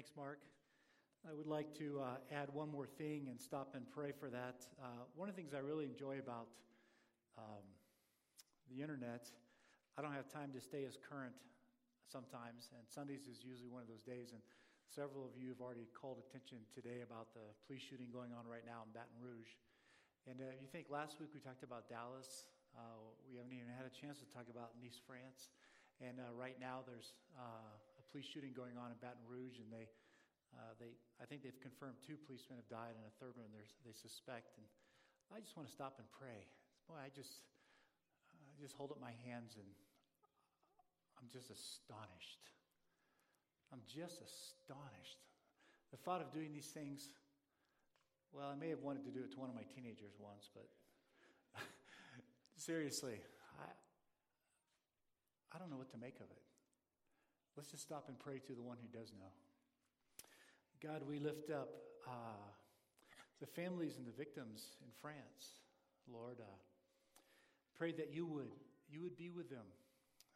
Thanks, Mark. I would like to uh, add one more thing and stop and pray for that. Uh, one of the things I really enjoy about um, the internet, I don't have time to stay as current sometimes, and Sundays is usually one of those days. And several of you have already called attention today about the police shooting going on right now in Baton Rouge. And uh, you think last week we talked about Dallas. Uh, we haven't even had a chance to talk about Nice, France. And uh, right now, there's uh, police shooting going on in Baton Rouge, and they, uh, they, I think they've confirmed two policemen have died, and a third one they suspect. And I just want to stop and pray. Boy, I just, I just hold up my hands, and I'm just astonished. I'm just astonished. The thought of doing these things. Well, I may have wanted to do it to one of my teenagers once, but seriously, I, I don't know what to make of it. Let's just stop and pray to the one who does know. God, we lift up uh, the families and the victims in France. Lord, uh, pray that you would, you would be with them.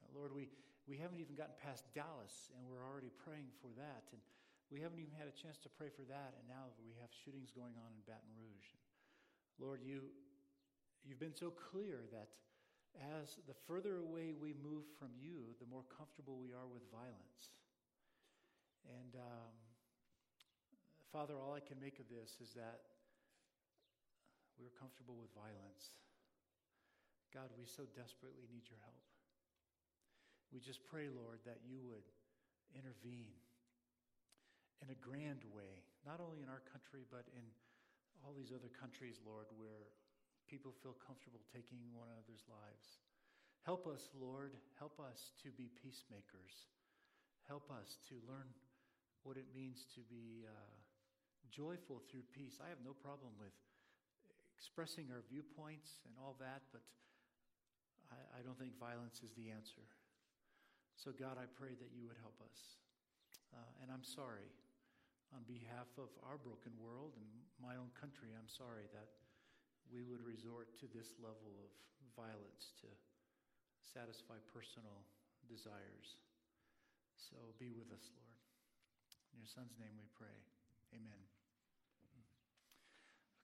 Uh, Lord, we, we haven't even gotten past Dallas, and we're already praying for that. And we haven't even had a chance to pray for that, and now we have shootings going on in Baton Rouge. Lord, you, you've been so clear that as the further away we move from you, the more comfortable we are with violence. And um, Father, all I can make of this is that we're comfortable with violence. God, we so desperately need your help. We just pray, Lord, that you would intervene in a grand way, not only in our country, but in all these other countries, Lord, where people feel comfortable taking one another's lives. Help us, Lord. Help us to be peacemakers. Help us to learn what it means to be uh, joyful through peace. I have no problem with expressing our viewpoints and all that, but I, I don't think violence is the answer. So, God, I pray that you would help us. Uh, and I'm sorry on behalf of our broken world and my own country, I'm sorry that we would resort to this level of violence to satisfy personal desires. So be with us, Lord. In your Son's name we pray. Amen.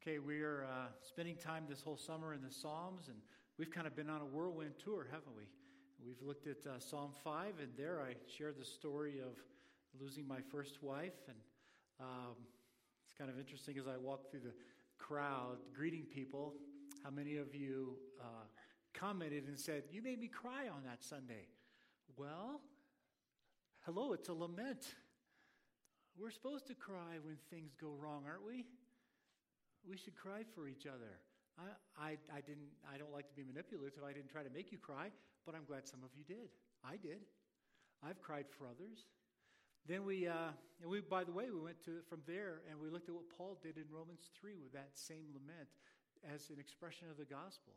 Okay, we are uh, spending time this whole summer in the Psalms, and we've kind of been on a whirlwind tour, haven't we? We've looked at uh, Psalm 5, and there I share the story of losing my first wife. And um, it's kind of interesting as I walk through the crowd greeting people, how many of you uh, commented and said, You made me cry on that Sunday? Well, hello, it's a lament. We're supposed to cry when things go wrong, aren't we? We should cry for each other. I, I, I, didn't, I don't like to be manipulative. I didn't try to make you cry, but I'm glad some of you did. I did. I've cried for others. Then we, uh, and we, by the way, we went to from there and we looked at what Paul did in Romans 3 with that same lament as an expression of the gospel.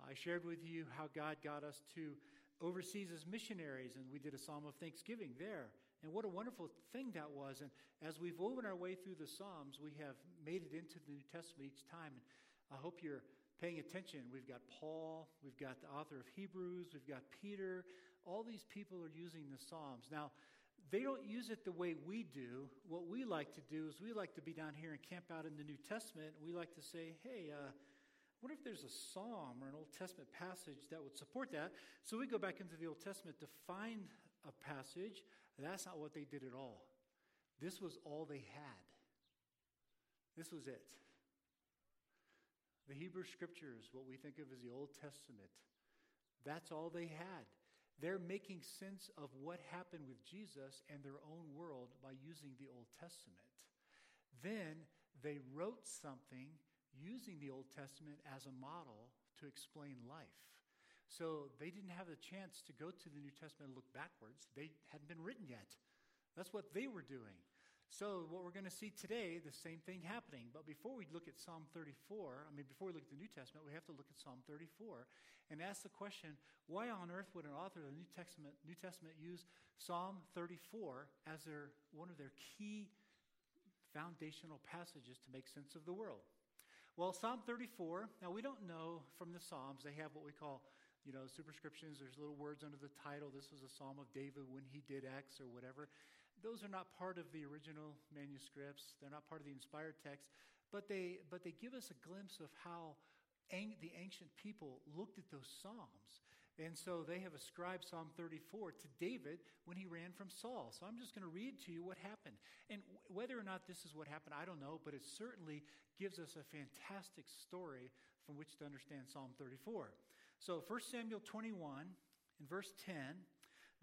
I shared with you how God got us to overseas as missionaries, and we did a psalm of thanksgiving there. And what a wonderful thing that was. And as we've woven our way through the Psalms, we have made it into the New Testament each time. And I hope you're paying attention. We've got Paul, we've got the author of Hebrews, we've got Peter. All these people are using the Psalms. Now, they don't use it the way we do. What we like to do is we like to be down here and camp out in the New Testament. We like to say, hey, uh, what if there's a psalm or an Old Testament passage that would support that? So we go back into the Old Testament to find a passage. That's not what they did at all. This was all they had. This was it. The Hebrew Scriptures, what we think of as the Old Testament, that's all they had. They're making sense of what happened with Jesus and their own world by using the Old Testament. Then they wrote something using the Old Testament as a model to explain life. So they didn't have the chance to go to the New Testament and look backwards. They hadn't been written yet. That's what they were doing. So, what we're going to see today, the same thing happening. But before we look at Psalm 34, I mean, before we look at the New Testament, we have to look at Psalm 34 and ask the question why on earth would an author of the New Testament, New Testament use Psalm 34 as their, one of their key foundational passages to make sense of the world? Well, Psalm 34, now we don't know from the Psalms, they have what we call you know, superscriptions, there's little words under the title. This was a psalm of David when he did X or whatever. Those are not part of the original manuscripts. They're not part of the inspired text, but they, but they give us a glimpse of how ang- the ancient people looked at those Psalms. And so they have ascribed Psalm 34 to David when he ran from Saul. So I'm just going to read to you what happened. And whether or not this is what happened, I don't know, but it certainly gives us a fantastic story from which to understand Psalm 34. So 1 Samuel 21, in verse 10,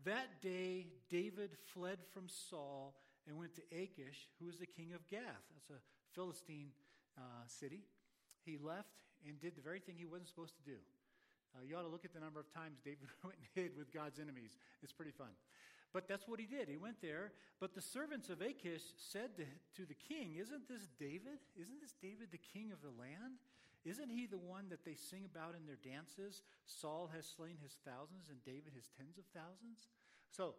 that day David fled from Saul and went to Achish, who was the king of Gath. That's a Philistine uh, city. He left and did the very thing he wasn't supposed to do. Uh, you ought to look at the number of times David went and hid with God's enemies. It's pretty fun. But that's what he did. He went there. But the servants of Achish said to, to the king, Isn't this David? Isn't this David the king of the land? Isn't he the one that they sing about in their dances? Saul has slain his thousands and David his tens of thousands. So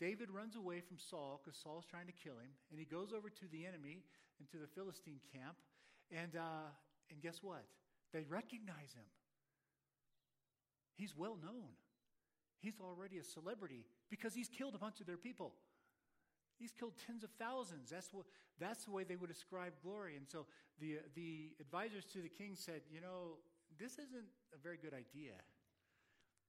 David runs away from Saul because Saul's trying to kill him. And he goes over to the enemy, into the Philistine camp. And, uh, and guess what? They recognize him. He's well known. He's already a celebrity because he's killed a bunch of their people. He's killed tens of thousands. That's, what, that's the way they would ascribe glory. And so the, the advisors to the king said, You know, this isn't a very good idea.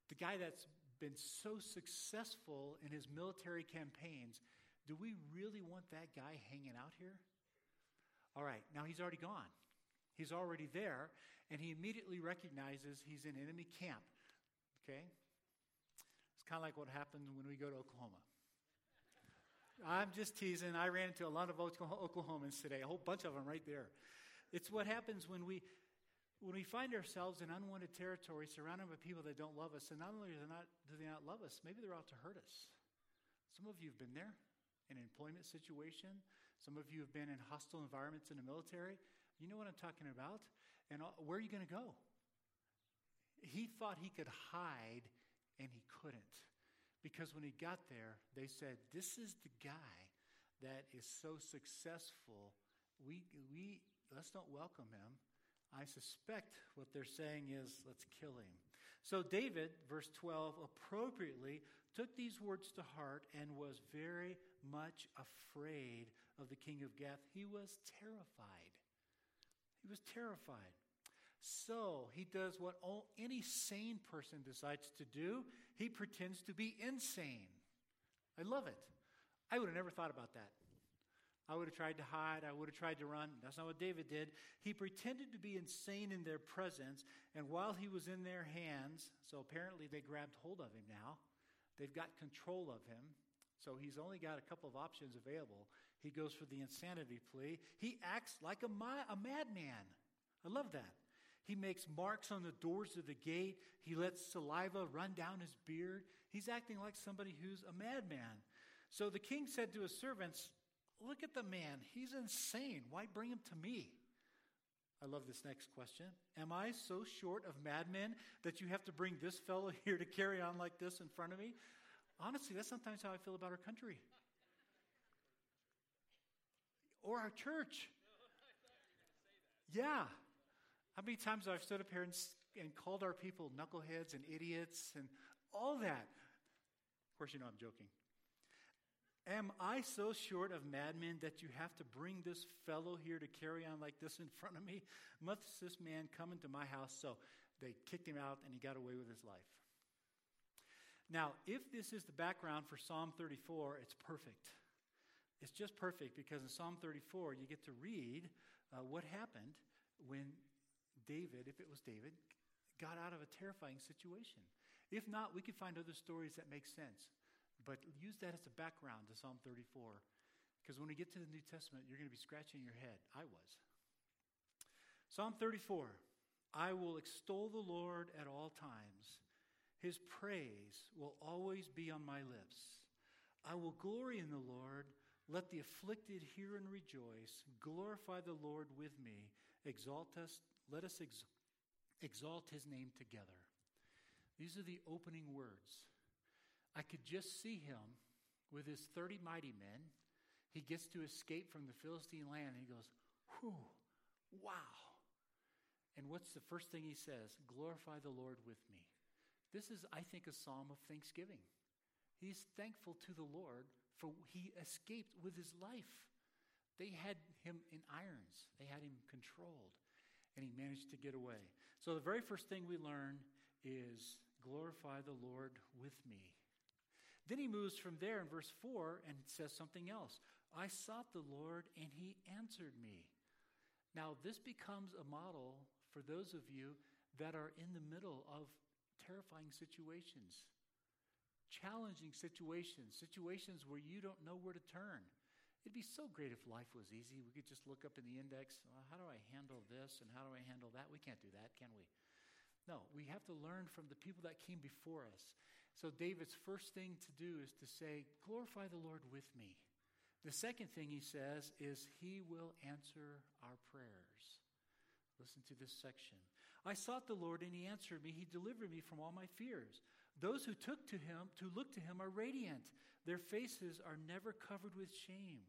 The guy that's been so successful in his military campaigns, do we really want that guy hanging out here? All right, now he's already gone. He's already there, and he immediately recognizes he's in enemy camp. Okay? It's kind of like what happens when we go to Oklahoma. I'm just teasing. I ran into a lot of Oklahomans today, a whole bunch of them right there. It's what happens when we when we find ourselves in unwanted territory surrounded by people that don't love us, and not only do they not, do they not love us, maybe they're out to hurt us. Some of you have been there in an employment situation. Some of you have been in hostile environments in the military. You know what I'm talking about. And where are you going to go? He thought he could hide, and he couldn't. Because when he got there, they said, This is the guy that is so successful. We, we, let's not welcome him. I suspect what they're saying is, Let's kill him. So David, verse 12, appropriately took these words to heart and was very much afraid of the king of Gath. He was terrified. He was terrified. So he does what all, any sane person decides to do he pretends to be insane. I love it. I would have never thought about that. I would have tried to hide. I would have tried to run. That's not what David did. He pretended to be insane in their presence, and while he was in their hands, so apparently they grabbed hold of him now, they've got control of him. So he's only got a couple of options available. He goes for the insanity plea. He acts like a, ma- a madman. I love that. He makes marks on the doors of the gate. He lets saliva run down his beard. He's acting like somebody who's a madman. So the king said to his servants, Look at the man. He's insane. Why bring him to me? I love this next question. Am I so short of madmen that you have to bring this fellow here to carry on like this in front of me? Honestly, that's sometimes how I feel about our country or our church. Yeah. How many times I've stood up here and, and called our people knuckleheads and idiots and all that? Of course, you know I'm joking. Am I so short of madmen that you have to bring this fellow here to carry on like this in front of me? Must this man come into my house? So they kicked him out and he got away with his life. Now, if this is the background for Psalm 34, it's perfect. It's just perfect because in Psalm 34, you get to read uh, what happened when David, if it was David, got out of a terrifying situation. If not, we could find other stories that make sense. But use that as a background to Psalm 34. Because when we get to the New Testament, you're going to be scratching your head. I was. Psalm 34 I will extol the Lord at all times, his praise will always be on my lips. I will glory in the Lord. Let the afflicted hear and rejoice. Glorify the Lord with me. Exalt us let us ex- exalt his name together. These are the opening words. I could just see him with his 30 mighty men. He gets to escape from the Philistine land and he goes, Whew, wow. And what's the first thing he says? Glorify the Lord with me. This is, I think, a psalm of thanksgiving. He's thankful to the Lord for he escaped with his life. They had him in irons, they had him controlled, and he managed to get away. So, the very first thing we learn is glorify the Lord with me. Then he moves from there in verse 4 and says something else. I sought the Lord, and he answered me. Now, this becomes a model for those of you that are in the middle of terrifying situations, challenging situations, situations where you don't know where to turn. It'd be so great if life was easy. We could just look up in the index, how do I handle this and how do I handle that? We can't do that, can we? No, we have to learn from the people that came before us. So, David's first thing to do is to say, Glorify the Lord with me. The second thing he says is, He will answer our prayers. Listen to this section. I sought the Lord, and He answered me. He delivered me from all my fears. Those who took to Him, to look to Him, are radiant. Their faces are never covered with shame.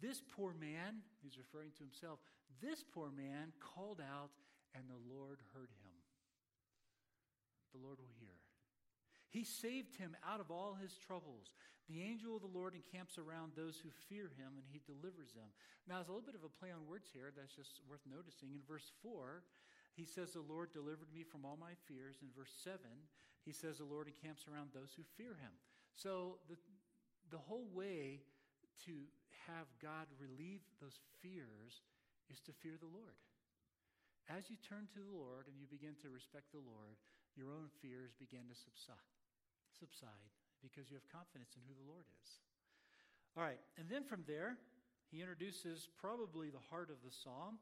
This poor man, he's referring to himself, this poor man called out, and the Lord heard him. The Lord will hear. He saved him out of all his troubles. The angel of the Lord encamps around those who fear him, and he delivers them. Now, there's a little bit of a play on words here that's just worth noticing. In verse 4, he says, The Lord delivered me from all my fears. In verse 7, he says, The Lord encamps around those who fear him. So, the, the whole way to have God relieve those fears is to fear the Lord. As you turn to the Lord and you begin to respect the Lord, your own fears begin to subside, subside because you have confidence in who the Lord is. All right, and then from there, he introduces probably the heart of the psalm.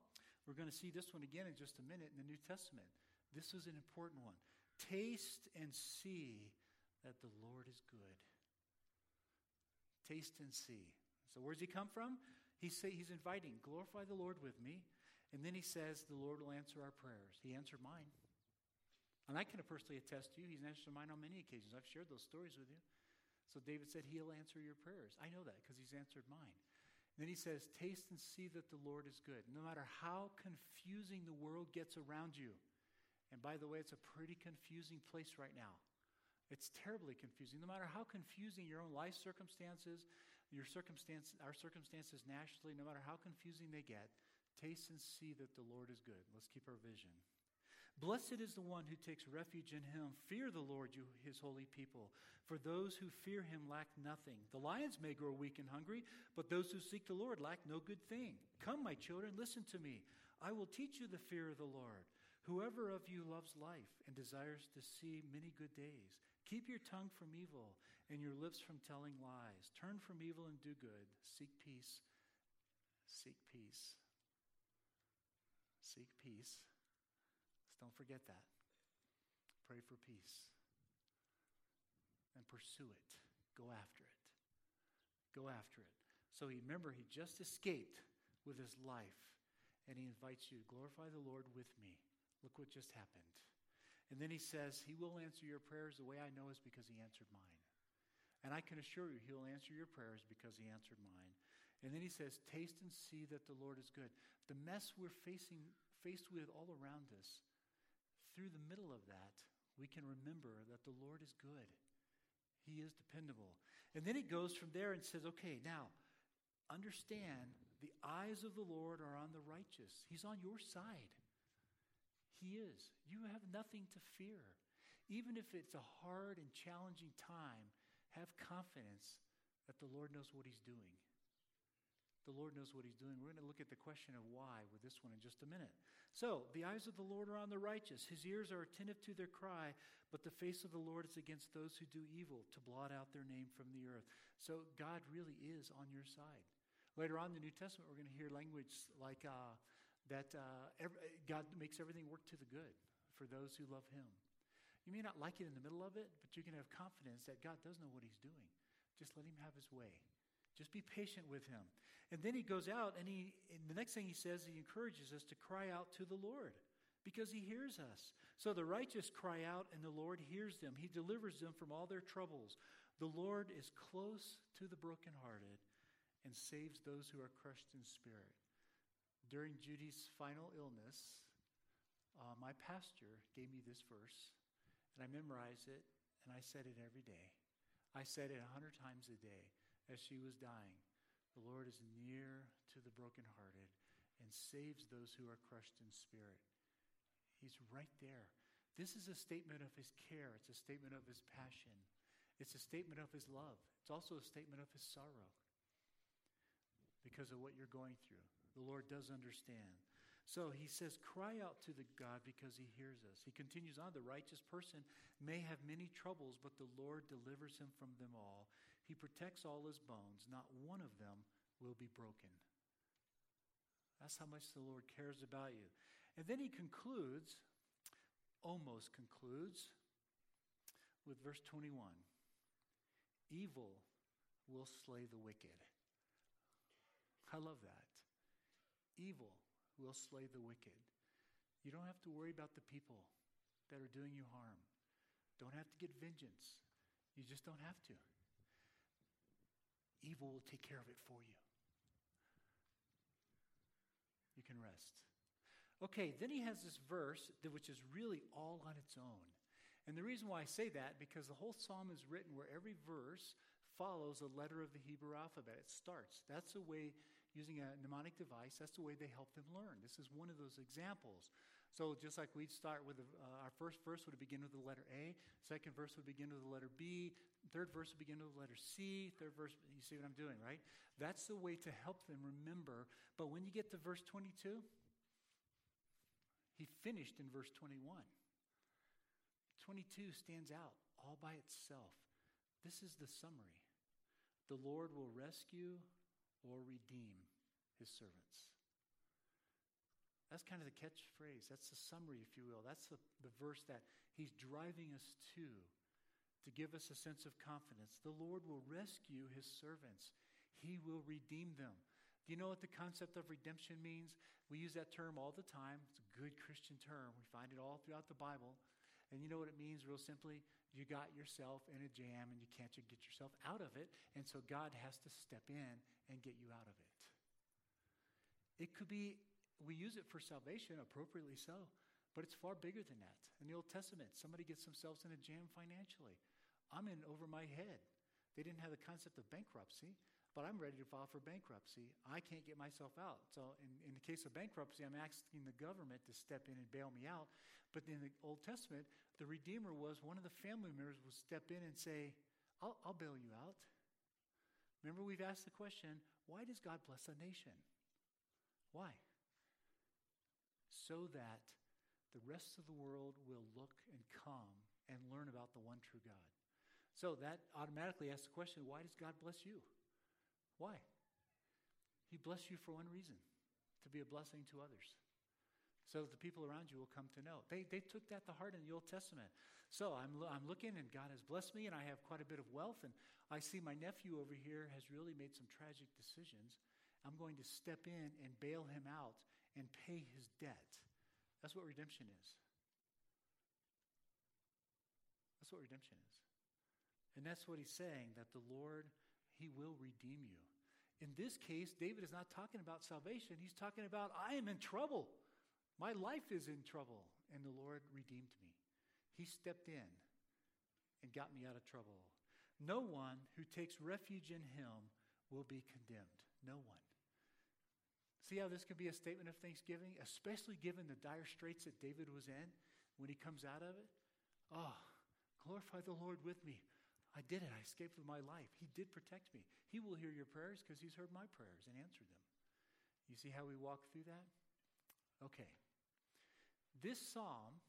We're going to see this one again in just a minute in the New Testament. This is an important one. Taste and see that the Lord is good. Taste and see. So, where does he come from? He say, he's inviting, glorify the Lord with me. And then he says, the Lord will answer our prayers. He answered mine. And I can personally attest to you, he's answered mine on many occasions. I've shared those stories with you. So David said, He'll answer your prayers. I know that because he's answered mine. And then he says, Taste and see that the Lord is good. No matter how confusing the world gets around you. And by the way, it's a pretty confusing place right now. It's terribly confusing. No matter how confusing your own life circumstances, your circumstance, our circumstances nationally, no matter how confusing they get, taste and see that the Lord is good. Let's keep our vision. Blessed is the one who takes refuge in him. Fear the Lord, you his holy people. For those who fear him lack nothing. The lions may grow weak and hungry, but those who seek the Lord lack no good thing. Come, my children, listen to me. I will teach you the fear of the Lord. Whoever of you loves life and desires to see many good days, keep your tongue from evil and your lips from telling lies. Turn from evil and do good. Seek peace. Seek peace. Seek peace. Don't forget that. Pray for peace. And pursue it. Go after it. Go after it. So he remember he just escaped with his life. And he invites you to glorify the Lord with me. Look what just happened. And then he says, He will answer your prayers. The way I know is because he answered mine. And I can assure you, he'll answer your prayers because he answered mine. And then he says, Taste and see that the Lord is good. The mess we're facing, faced with all around us, through the middle of that, we can remember that the Lord is good. He is dependable. And then he goes from there and says, okay, now, understand the eyes of the Lord are on the righteous. He's on your side. He is. You have nothing to fear. Even if it's a hard and challenging time, have confidence that the Lord knows what he's doing. The Lord knows what He's doing. We're going to look at the question of why with this one in just a minute. So, the eyes of the Lord are on the righteous. His ears are attentive to their cry, but the face of the Lord is against those who do evil, to blot out their name from the earth. So, God really is on your side. Later on in the New Testament, we're going to hear language like uh, that uh, every, God makes everything work to the good for those who love Him. You may not like it in the middle of it, but you can have confidence that God does know what He's doing. Just let Him have His way. Just be patient with him. And then he goes out, and he and the next thing he says, he encourages us to cry out to the Lord because he hears us. So the righteous cry out, and the Lord hears them. He delivers them from all their troubles. The Lord is close to the brokenhearted and saves those who are crushed in spirit. During Judy's final illness, uh, my pastor gave me this verse, and I memorized it, and I said it every day. I said it a hundred times a day. as she was dying, The Lord is near to the brokenhearted and saves those who are crushed in spirit. He's right there. This is a statement of his care, it's a statement of his passion, it's a statement of his love, it's also a statement of his sorrow because of what you're going through. The Lord does understand. So he says, Cry out to the God because he hears us. He continues on, the righteous person may have many troubles, but the Lord delivers him from them all. He protects all his bones, not one of them will be broken. That's how much the Lord cares about you. And then he concludes, almost concludes, with verse 21 Evil will slay the wicked. I love that. Evil will slay the wicked. You don't have to worry about the people that are doing you harm. Don't have to get vengeance. You just don't have to. Evil will take care of it for you. You can rest. Okay, then he has this verse which is really all on its own. And the reason why I say that, because the whole psalm is written where every verse follows a letter of the Hebrew alphabet. It starts. That's the way using a mnemonic device, that's the way they help them learn. This is one of those examples. So just like we'd start with uh, our first verse would begin with the letter A, second verse would begin with the letter B, third verse would begin with the letter C, third verse, you see what I'm doing, right? That's the way to help them remember. But when you get to verse 22, he finished in verse 21. 22 stands out all by itself. This is the summary. The Lord will rescue or redeem his servants. That's kind of the catchphrase. That's the summary, if you will. That's the, the verse that he's driving us to, to give us a sense of confidence. The Lord will rescue his servants, he will redeem them. Do you know what the concept of redemption means? We use that term all the time. It's a good Christian term. We find it all throughout the Bible. And you know what it means, real simply? You got yourself in a jam and you can't get yourself out of it. And so God has to step in and get you out of it. It could be, we use it for salvation, appropriately so, but it's far bigger than that. In the Old Testament, somebody gets themselves in a jam financially. I'm in over my head. They didn't have the concept of bankruptcy, but I'm ready to file for bankruptcy. I can't get myself out. So, in, in the case of bankruptcy, I'm asking the government to step in and bail me out. But in the Old Testament, the Redeemer was one of the family members would step in and say, I'll, I'll bail you out. Remember, we've asked the question why does God bless a nation? Why? So that the rest of the world will look and come and learn about the one true God. So that automatically asks the question why does God bless you? Why? He blessed you for one reason to be a blessing to others so that the people around you will come to know. They, they took that to heart in the Old Testament. So I'm, I'm looking, and God has blessed me, and I have quite a bit of wealth, and I see my nephew over here has really made some tragic decisions. I'm going to step in and bail him out and pay his debt. That's what redemption is. That's what redemption is. And that's what he's saying that the Lord, he will redeem you. In this case, David is not talking about salvation. He's talking about, I am in trouble. My life is in trouble, and the Lord redeemed me. He stepped in and got me out of trouble. No one who takes refuge in him will be condemned. No one. See how this can be a statement of thanksgiving, especially given the dire straits that David was in when he comes out of it? Oh, glorify the Lord with me. I did it. I escaped with my life. He did protect me. He will hear your prayers because he's heard my prayers and answered them. You see how we walk through that? Okay. This psalm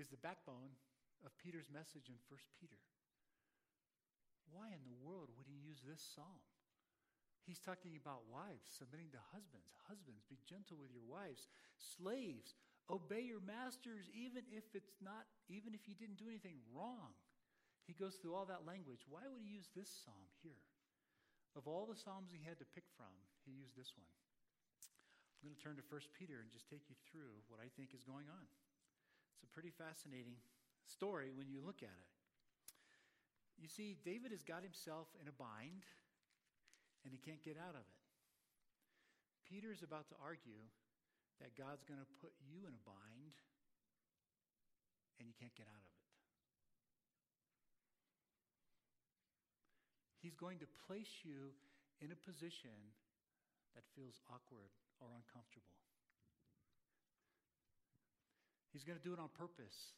is the backbone of Peter's message in 1 Peter. Why in the world would he use this psalm? He's talking about wives submitting to husbands. Husbands, be gentle with your wives. Slaves, obey your masters even if it's not even if you didn't do anything wrong. He goes through all that language. Why would he use this psalm here? Of all the psalms he had to pick from, he used this one. I'm going to turn to 1 Peter and just take you through what I think is going on. It's a pretty fascinating story when you look at it. You see, David has got himself in a bind and he can't get out of it. Peter is about to argue that God's going to put you in a bind and you can't get out of it. He's going to place you in a position that feels awkward or uncomfortable. He's going to do it on purpose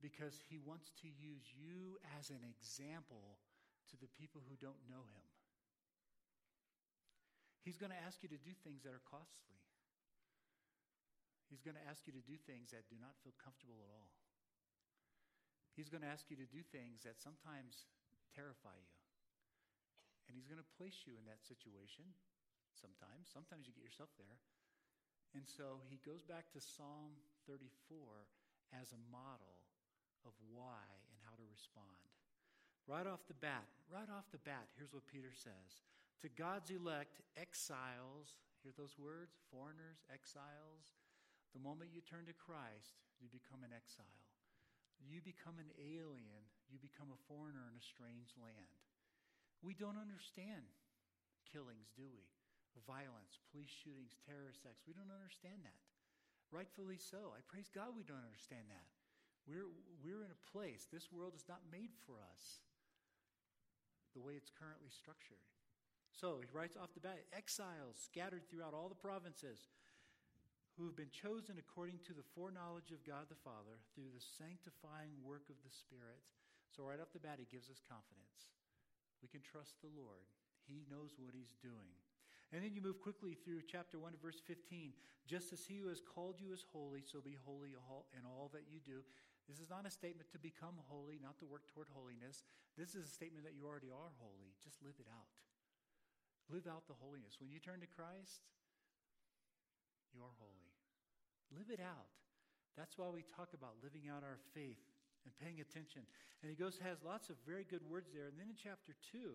because he wants to use you as an example to the people who don't know him. He's going to ask you to do things that are costly. He's going to ask you to do things that do not feel comfortable at all. He's going to ask you to do things that sometimes terrify you. And he's going to place you in that situation sometimes. Sometimes you get yourself there. And so he goes back to Psalm 34 as a model of why and how to respond. Right off the bat, right off the bat, here's what Peter says To God's elect, exiles, hear those words? Foreigners, exiles. The moment you turn to Christ, you become an exile. You become an alien. You become a foreigner in a strange land. We don't understand killings, do we? Violence, police shootings, terrorist acts. We don't understand that. Rightfully so. I praise God we don't understand that. We're, we're in a place, this world is not made for us the way it's currently structured. So he writes off the bat exiles scattered throughout all the provinces who have been chosen according to the foreknowledge of God the Father through the sanctifying work of the Spirit. So, right off the bat, he gives us confidence. We can trust the Lord, he knows what he's doing. And then you move quickly through chapter 1 verse 15. Just as he who has called you is holy, so be holy in all that you do. This is not a statement to become holy, not to work toward holiness. This is a statement that you already are holy. Just live it out. Live out the holiness. When you turn to Christ, you are holy. Live it out. That's why we talk about living out our faith and paying attention. And he goes has lots of very good words there. And then in chapter 2,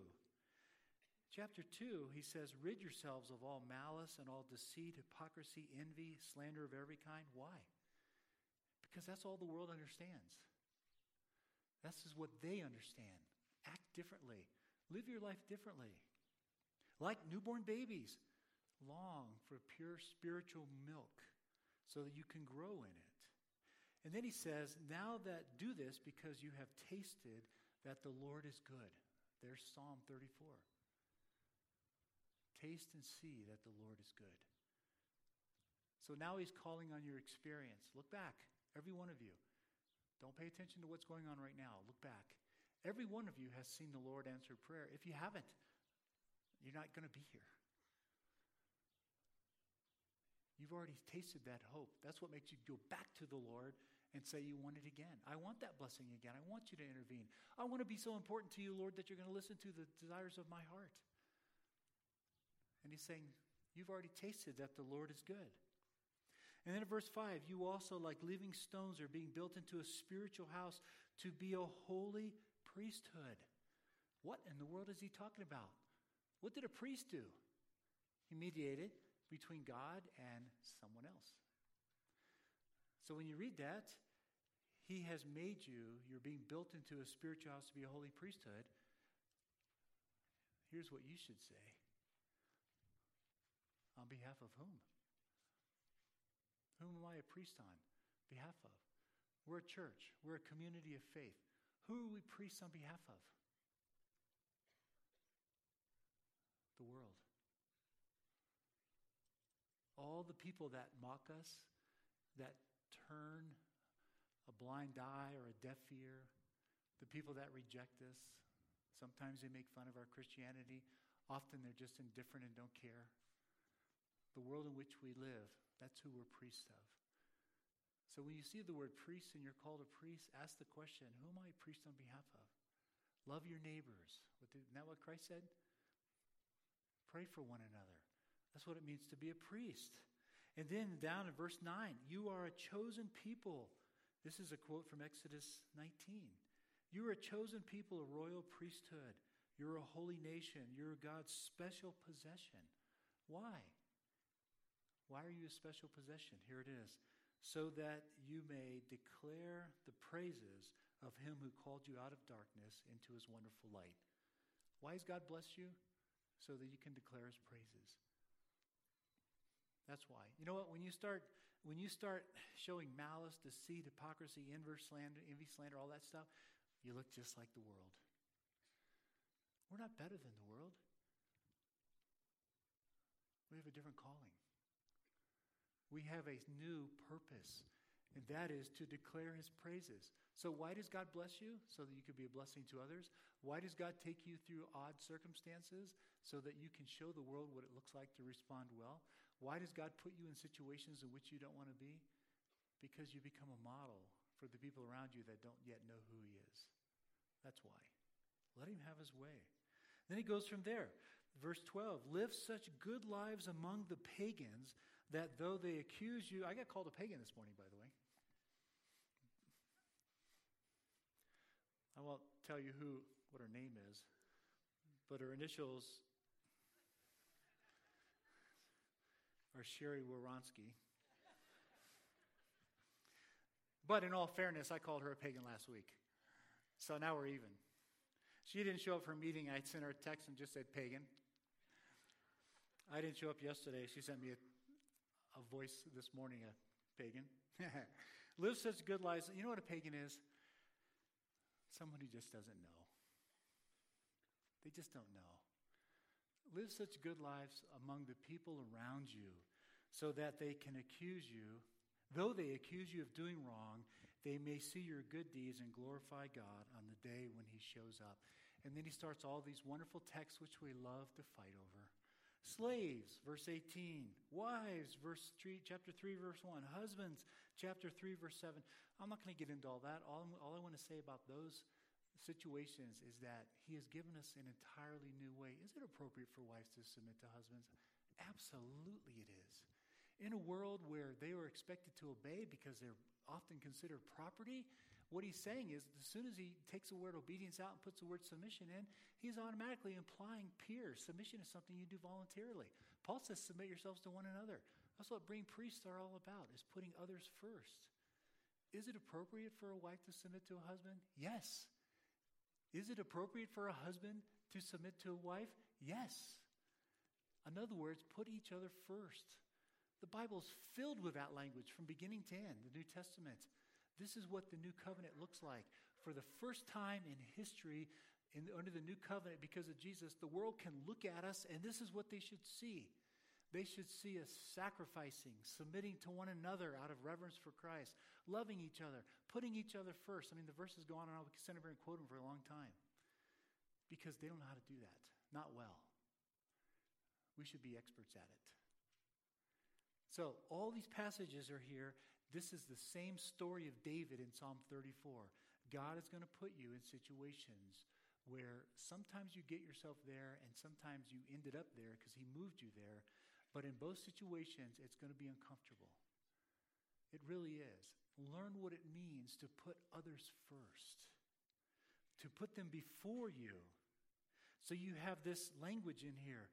chapter 2, he says, Rid yourselves of all malice and all deceit, hypocrisy, envy, slander of every kind. Why? Because that's all the world understands. This is what they understand. Act differently, live your life differently. Like newborn babies, long for pure spiritual milk so that you can grow in it. And then he says, Now that do this because you have tasted that the Lord is good. There's Psalm 34. Taste and see that the Lord is good. So now he's calling on your experience. Look back. Every one of you. Don't pay attention to what's going on right now. Look back. Every one of you has seen the Lord answer prayer. If you haven't, you're not going to be here. You've already tasted that hope. That's what makes you go back to the Lord and say you want it again. I want that blessing again. I want you to intervene. I want to be so important to you, Lord, that you're going to listen to the desires of my heart. And he's saying, You've already tasted that the Lord is good. And then in verse 5, you also, like living stones, are being built into a spiritual house to be a holy priesthood. What in the world is he talking about? What did a priest do? He mediated between God and someone else. So when you read that, he has made you, you're being built into a spiritual house to be a holy priesthood. Here's what you should say On behalf of whom? Whom am I a priest on behalf of? We're a church. We're a community of faith. Who are we priests on behalf of? The world. All the people that mock us, that turn a blind eye or a deaf ear, the people that reject us. Sometimes they make fun of our Christianity. Often they're just indifferent and don't care. The world in which we live, that's who we're priests of. So when you see the word priest and you're called a priest, ask the question who am I a priest on behalf of? Love your neighbors. Isn't that what Christ said? Pray for one another. That's what it means to be a priest. And then down in verse 9, you are a chosen people. This is a quote from Exodus 19. You are a chosen people, a royal priesthood. You're a holy nation. You're God's special possession. Why? Why are you a special possession? Here it is. So that you may declare the praises of him who called you out of darkness into his wonderful light. Why has God blessed you? So that you can declare his praises. That's why. You know what? When you start when you start showing malice, deceit, hypocrisy, inverse slander, envy, slander, all that stuff, you look just like the world. We're not better than the world. We have a different calling. We have a new purpose, and that is to declare his praises. So, why does God bless you? So that you could be a blessing to others. Why does God take you through odd circumstances? So that you can show the world what it looks like to respond well. Why does God put you in situations in which you don't want to be? Because you become a model for the people around you that don't yet know who He is. That's why. Let Him have His way. Then He goes from there. Verse 12 Live such good lives among the pagans that though they accuse you, I got called a pagan this morning, by the way. I won't tell you who, what her name is, but her initials are Sherry Waronsky. But in all fairness, I called her a pagan last week. So now we're even. She didn't show up for a meeting. I sent her a text and just said pagan. I didn't show up yesterday. She sent me a, a voice this morning, a pagan. Live such good lives. You know what a pagan is? Someone who just doesn't know. They just don't know. Live such good lives among the people around you so that they can accuse you. Though they accuse you of doing wrong, they may see your good deeds and glorify God on the day when He shows up. And then he starts all these wonderful texts which we love to fight over. Slaves, verse 18. Wives, verse 3, chapter 3, verse 1. Husbands, chapter 3, verse 7. I'm not going to get into all that. All, all I want to say about those situations is that he has given us an entirely new way. Is it appropriate for wives to submit to husbands? Absolutely it is. In a world where they are expected to obey because they're often considered property, what he's saying is as soon as he takes the word obedience out and puts the word submission in, he's automatically implying peers. Submission is something you do voluntarily. Paul says, submit yourselves to one another. That's what being priests are all about, is putting others first. Is it appropriate for a wife to submit to a husband? Yes. Is it appropriate for a husband to submit to a wife? Yes. In other words, put each other first. The Bible's filled with that language from beginning to end, the New Testament. This is what the new covenant looks like. For the first time in history, in, under the new covenant, because of Jesus, the world can look at us, and this is what they should see. They should see us sacrificing, submitting to one another out of reverence for Christ, loving each other, putting each other first. I mean, the verses go on and on. We can stand over and quote them for a long time because they don't know how to do that. Not well. We should be experts at it. So, all these passages are here this is the same story of David in Psalm 34. God is going to put you in situations where sometimes you get yourself there and sometimes you ended up there because he moved you there. But in both situations, it's going to be uncomfortable. It really is. Learn what it means to put others first, to put them before you. So you have this language in here.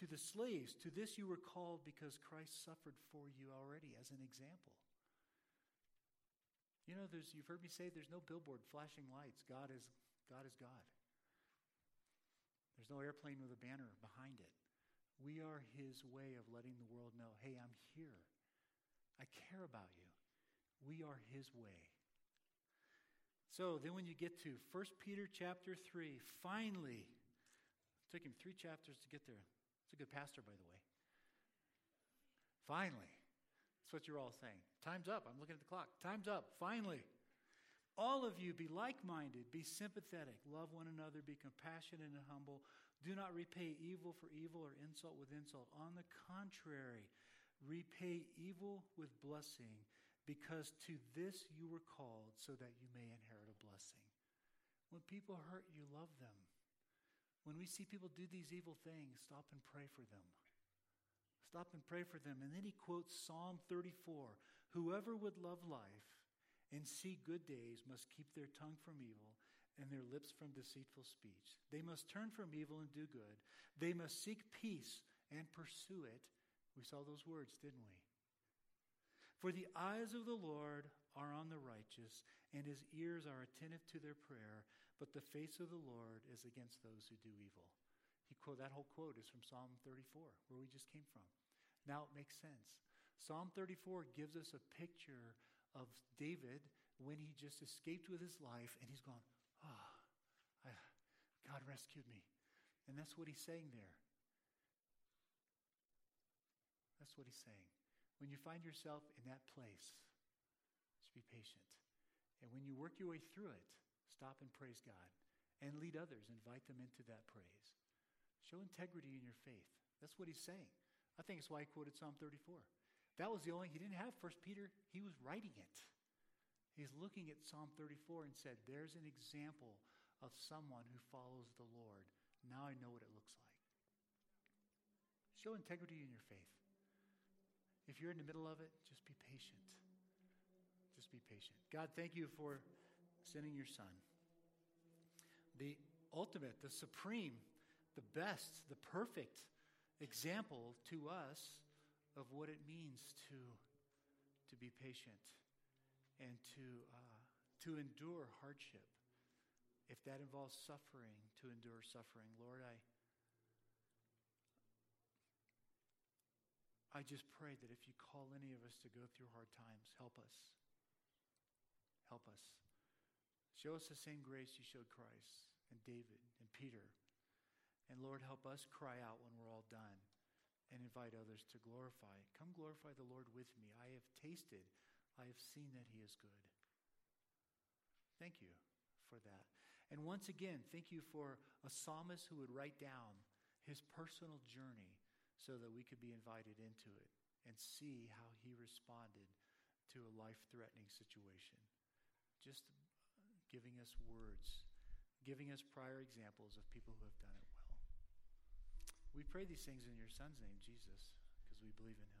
To the slaves, to this you were called because Christ suffered for you already as an example. You know, there's, you've heard me say there's no billboard flashing lights. God is, God is God. There's no airplane with a banner behind it. We are his way of letting the world know, hey, I'm here. I care about you. We are his way. So then when you get to 1 Peter chapter 3, finally, took him three chapters to get there. It's a good pastor, by the way. Finally. That's what you're all saying. Time's up. I'm looking at the clock. Time's up. Finally. All of you be like minded, be sympathetic, love one another, be compassionate and humble. Do not repay evil for evil or insult with insult. On the contrary, repay evil with blessing, because to this you were called, so that you may inherit a blessing. When people hurt you, love them. When we see people do these evil things, stop and pray for them. Stop and pray for them. And then he quotes Psalm 34 Whoever would love life and see good days must keep their tongue from evil and their lips from deceitful speech. They must turn from evil and do good. They must seek peace and pursue it. We saw those words, didn't we? For the eyes of the Lord are on the righteous, and his ears are attentive to their prayer, but the face of the Lord is against those who do evil. He quote, that whole quote is from Psalm 34, where we just came from. Now it makes sense. Psalm 34 gives us a picture of David when he just escaped with his life and he's gone, ah, God rescued me. And that's what he's saying there. That's what he's saying. When you find yourself in that place, just be patient. And when you work your way through it, stop and praise God and lead others, invite them into that praise. Show integrity in your faith. That's what he's saying. I think it's why he quoted Psalm 34. That was the only, he didn't have First Peter, he was writing it. He's looking at Psalm 34 and said, There's an example of someone who follows the Lord. Now I know what it looks like. Show integrity in your faith. If you're in the middle of it, just be patient. Just be patient. God, thank you for sending your son. The ultimate, the supreme, the best, the perfect example to us of what it means to, to be patient and to, uh, to endure hardship. If that involves suffering, to endure suffering. Lord, I, I just pray that if you call any of us to go through hard times, help us. Help us. Show us the same grace you showed Christ and David and Peter. And Lord, help us cry out when we're all done and invite others to glorify. Come glorify the Lord with me. I have tasted, I have seen that He is good. Thank you for that. And once again, thank you for a psalmist who would write down his personal journey so that we could be invited into it and see how he responded to a life threatening situation. Just giving us words, giving us prior examples of people who have done it well. We pray these things in your Son's name, Jesus, because we believe in him.